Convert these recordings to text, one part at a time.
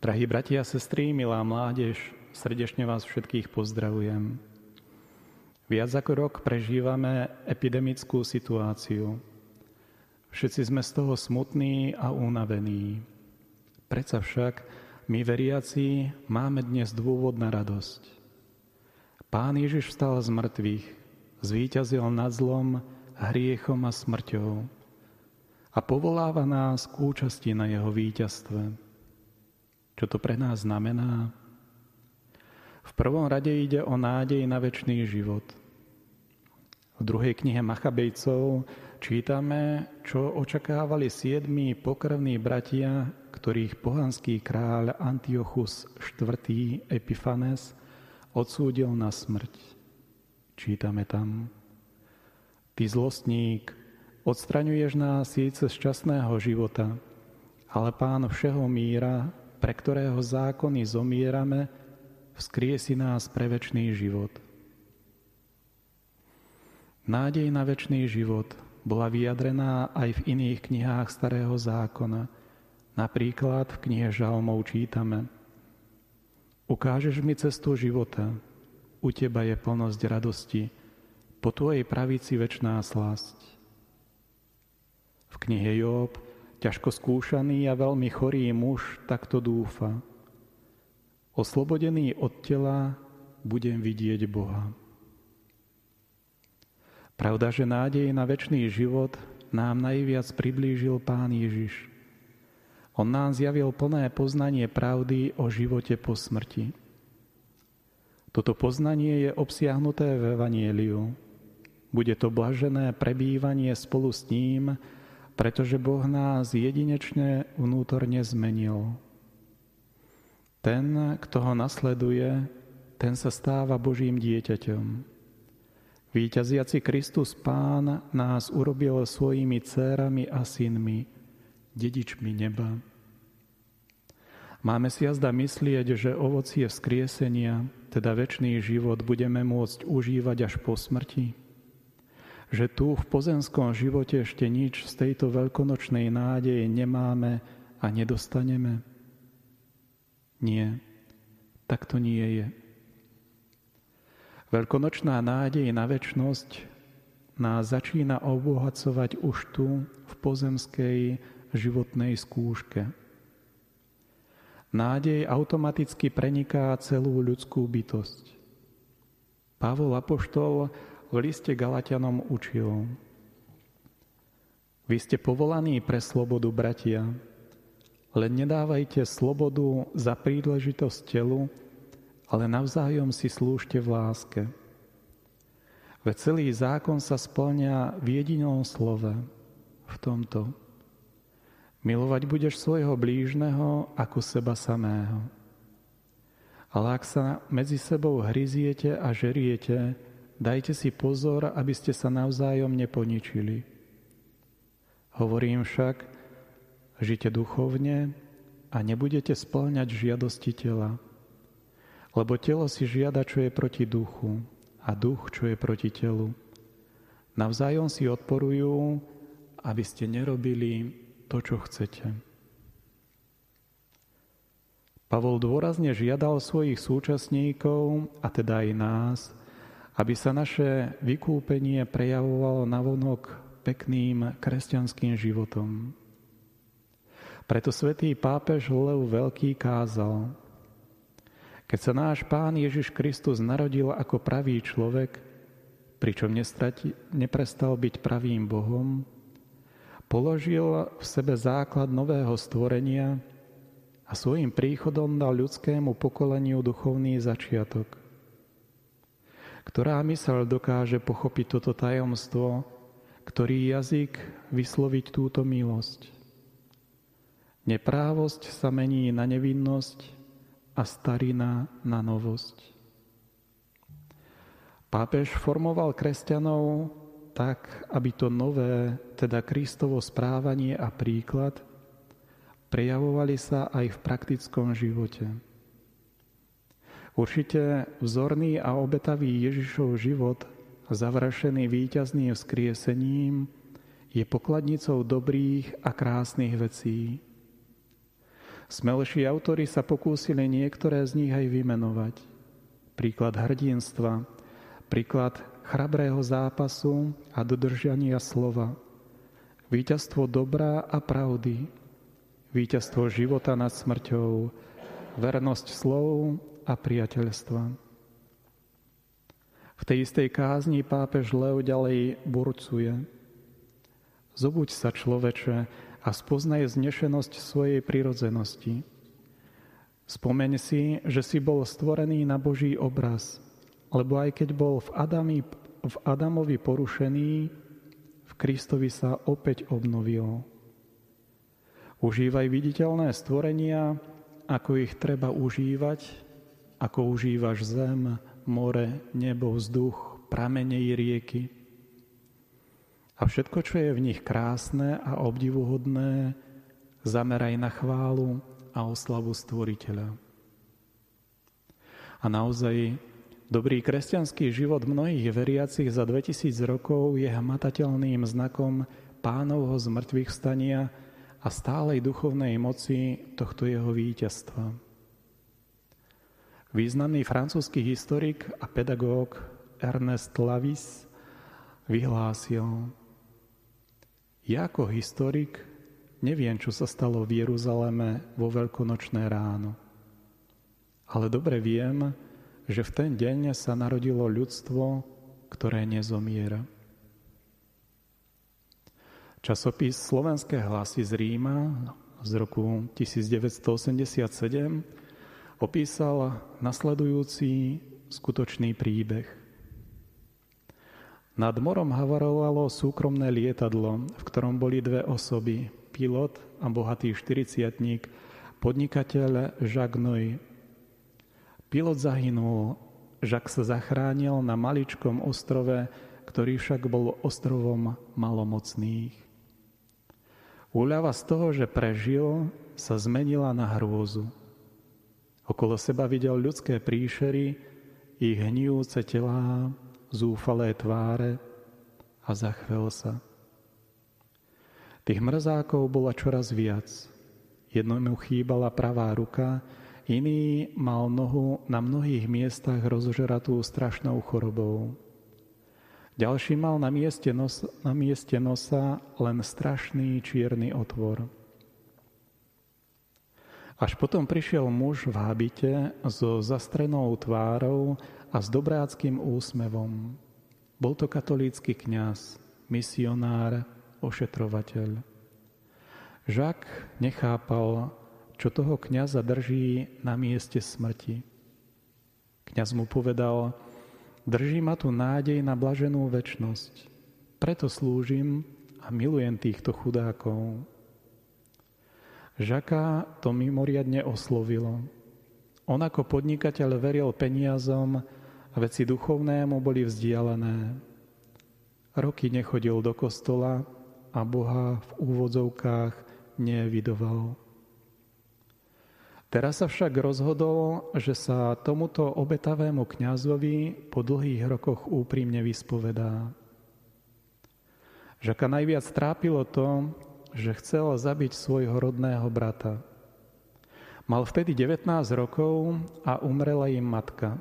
Drahí bratia a sestry, milá mládež, srdečne vás všetkých pozdravujem. Viac ako rok prežívame epidemickú situáciu. Všetci sme z toho smutní a unavení. Preca však my veriaci máme dnes dôvod na radosť. Pán Ježiš vstal z mŕtvych, zvíťazil nad zlom, hriechom a smrťou a povoláva nás k účasti na jeho víťazstve. Čo to pre nás znamená? V prvom rade ide o nádej na väčší život. V druhej knihe Machabejcov čítame, čo očakávali siedmi pokrvní bratia, ktorých pohanský kráľ Antiochus IV. Epifanes odsúdil na smrť. Čítame tam. Ty zlostník, odstraňuješ nás síce z časného života, ale pán všeho míra pre ktorého zákony zomierame, vzkriesi nás pre väčší život. Nádej na väčší život bola vyjadrená aj v iných knihách Starého zákona. Napríklad v knihe Žalmov čítame Ukážeš mi cestu života, u teba je plnosť radosti, po tvojej pravici väčná slasť. V knihe Job Ťažko skúšaný a veľmi chorý muž takto dúfa. Oslobodený od tela budem vidieť Boha. Pravda, že nádej na väčší život nám najviac priblížil Pán Ježiš. On nám zjavil plné poznanie pravdy o živote po smrti. Toto poznanie je obsiahnuté v Evanieliu. Bude to blažené prebývanie spolu s ním, pretože Boh nás jedinečne vnútorne zmenil. Ten, kto ho nasleduje, ten sa stáva Božím dieťaťom. Výťaziaci Kristus Pán nás urobil svojimi dcérami a synmi, dedičmi neba. Máme si jazda myslieť, že ovocie vzkriesenia, teda väčší život, budeme môcť užívať až po smrti? Že tu v pozemskom živote ešte nič z tejto veľkonočnej nádeje nemáme a nedostaneme? Nie, tak to nie je. Veľkonočná nádej na väčnosť nás začína obohacovať už tu v pozemskej životnej skúške. Nádej automaticky preniká celú ľudskú bytosť. Pavol Apoštol v liste Galatianom učil. Vy ste povolaní pre slobodu, bratia, len nedávajte slobodu za príležitosť telu, ale navzájom si slúžte v láske. Veď celý zákon sa splňa v jedinom slove, v tomto. Milovať budeš svojho blížneho ako seba samého. Ale ak sa medzi sebou hryziete a žeriete, Dajte si pozor, aby ste sa navzájom neponičili. Hovorím však, žite duchovne a nebudete splňať žiadosti tela. Lebo telo si žiada, čo je proti duchu a duch, čo je proti telu. Navzájom si odporujú, aby ste nerobili to, čo chcete. Pavol dôrazne žiadal svojich súčasníkov, a teda aj nás, aby sa naše vykúpenie prejavovalo navonok pekným kresťanským životom. Preto svätý pápež Lev Veľký kázal, keď sa náš Pán Ježiš Kristus narodil ako pravý človek, pričom nestrati, neprestal byť pravým Bohom, položil v sebe základ nového stvorenia a svojim príchodom dal ľudskému pokoleniu duchovný začiatok. Ktorá mysel dokáže pochopiť toto tajomstvo, ktorý jazyk vysloviť túto milosť? Neprávosť sa mení na nevinnosť a starina na novosť. Pápež formoval kresťanov tak, aby to nové, teda Kristovo správanie a príklad, prejavovali sa aj v praktickom živote. Určite vzorný a obetavý Ježišov život, završený víťazným vzkriesením, je pokladnicou dobrých a krásnych vecí. Smelší autori sa pokúsili niektoré z nich aj vymenovať. Príklad hrdinstva, príklad chrabrého zápasu a dodržania slova, víťazstvo dobrá a pravdy, víťazstvo života nad smrťou, vernosť slov a priateľstva. V tej istej kázni pápež Leo ďalej burcuje. Zobuď sa človeče a spoznaj znešenosť svojej prirodzenosti. Spomeň si, že si bol stvorený na Boží obraz, lebo aj keď bol v, Adami, v Adamovi porušený, v Kristovi sa opäť obnovil. Užívaj viditeľné stvorenia, ako ich treba užívať, ako užívaš zem, more, nebo, vzduch, pramene i rieky. A všetko, čo je v nich krásne a obdivuhodné, zameraj na chválu a oslavu Stvoriteľa. A naozaj dobrý kresťanský život mnohých veriacich za 2000 rokov je hmatateľným znakom pánovho zmrtvých stania a stálej duchovnej moci tohto jeho víťazstva. Významný francúzsky historik a pedagóg Ernest Lavis vyhlásil, ja ako historik neviem, čo sa stalo v Jeruzaleme vo veľkonočné ráno. Ale dobre viem, že v ten deň sa narodilo ľudstvo, ktoré nezomiera. Časopis Slovenské hlasy z Ríma z roku 1987 opísal nasledujúci skutočný príbeh. Nad morom havarovalo súkromné lietadlo, v ktorom boli dve osoby, pilot a bohatý štyriciatník, podnikateľ Jacques Noy. Pilot zahynul, Jacques sa zachránil na maličkom ostrove, ktorý však bol ostrovom malomocných. Úľava z toho, že prežil, sa zmenila na hrôzu. Okolo seba videl ľudské príšery, ich hnijúce telá, zúfalé tváre a zachvel sa. Tých mrzákov bola čoraz viac. Jednomu chýbala pravá ruka, iný mal nohu na mnohých miestach rozožratú strašnou chorobou. Ďalší mal na mieste, nos, na mieste nosa len strašný čierny otvor. Až potom prišiel muž v habite so zastrenou tvárou a s dobráckým úsmevom. Bol to katolícky kňaz, misionár, ošetrovateľ. Žak nechápal, čo toho kňaza drží na mieste smrti. Kňaz mu povedal, drží ma tu nádej na blaženú väčnosť. Preto slúžim a milujem týchto chudákov. Žaka to mimoriadne oslovilo. On ako podnikateľ veril peniazom a veci duchovnému boli vzdialené. Roky nechodil do kostola a Boha v úvodzovkách nevidoval. Teraz sa však rozhodol, že sa tomuto obetavému kňazovi po dlhých rokoch úprimne vyspovedá. Žaka najviac trápilo to, že chcel zabiť svojho rodného brata. Mal vtedy 19 rokov a umrela im matka.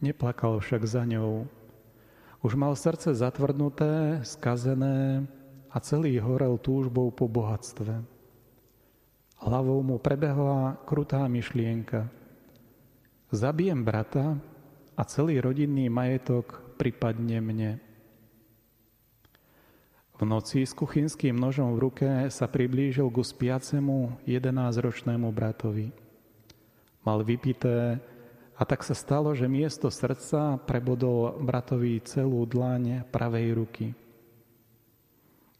Neplakal však za ňou. Už mal srdce zatvrdnuté, skazené a celý horel túžbou po bohatstve. Hlavou mu prebehla krutá myšlienka. Zabijem brata a celý rodinný majetok pripadne mne. V noci s kuchynským nožom v ruke sa priblížil ku spiacemu 11-ročnému bratovi. Mal vypité a tak sa stalo, že miesto srdca prebodol bratovi celú dlaň pravej ruky.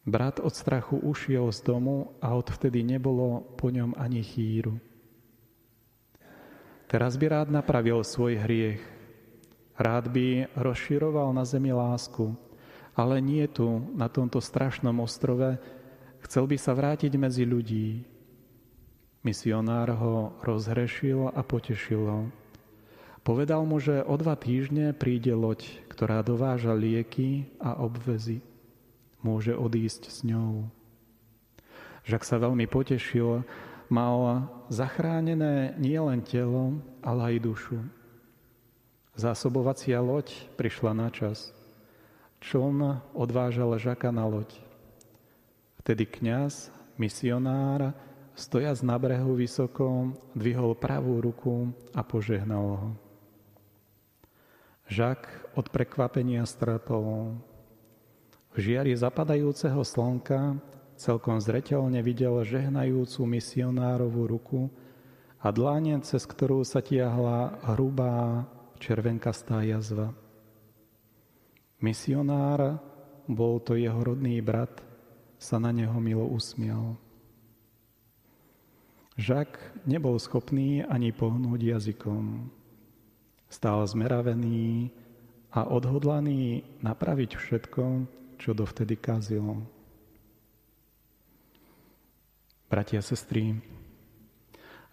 Brat od strachu ušiel z domu a odvtedy nebolo po ňom ani chýru. Teraz by rád napravil svoj hriech. Rád by rozširoval na zemi lásku, ale nie tu, na tomto strašnom ostrove. Chcel by sa vrátiť medzi ľudí. Misionár ho rozhrešil a potešil ho. Povedal mu, že o dva týždne príde loď, ktorá dováža lieky a obvezy. Môže odísť s ňou. Žak sa veľmi potešil, mal zachránené nielen telo, ale aj dušu. Zásobovacia loď prišla na čas. Čln odvážal žaka na loď. Vtedy kňaz, misionár, stojac na brehu vysoko, dvihol pravú ruku a požehnal ho. Žak od prekvapenia strpol. V žiari zapadajúceho slnka celkom zreteľne videl žehnajúcu misionárovú ruku a dláne, cez ktorú sa tiahla hrubá červenkastá jazva. Misionár, bol to jeho rodný brat, sa na neho milo usmial. Žak nebol schopný ani pohnúť jazykom. Stál zmeravený a odhodlaný napraviť všetko, čo dovtedy kazilo. Bratia a sestry,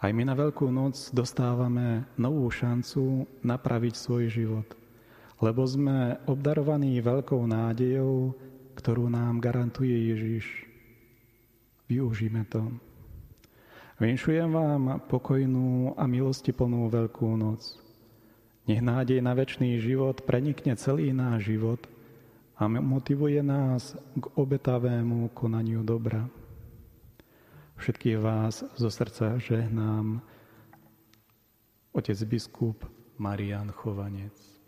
aj my na Veľkú noc dostávame novú šancu napraviť svoj život, lebo sme obdarovaní veľkou nádejou, ktorú nám garantuje Ježiš. Využíme to. Vinšujem vám pokojnú a milostiplnú Veľkú noc. Nech nádej na väčší život prenikne celý náš život a motivuje nás k obetavému konaniu dobra. Všetkých vás zo srdca žehnám otec biskup Marian Chovanec.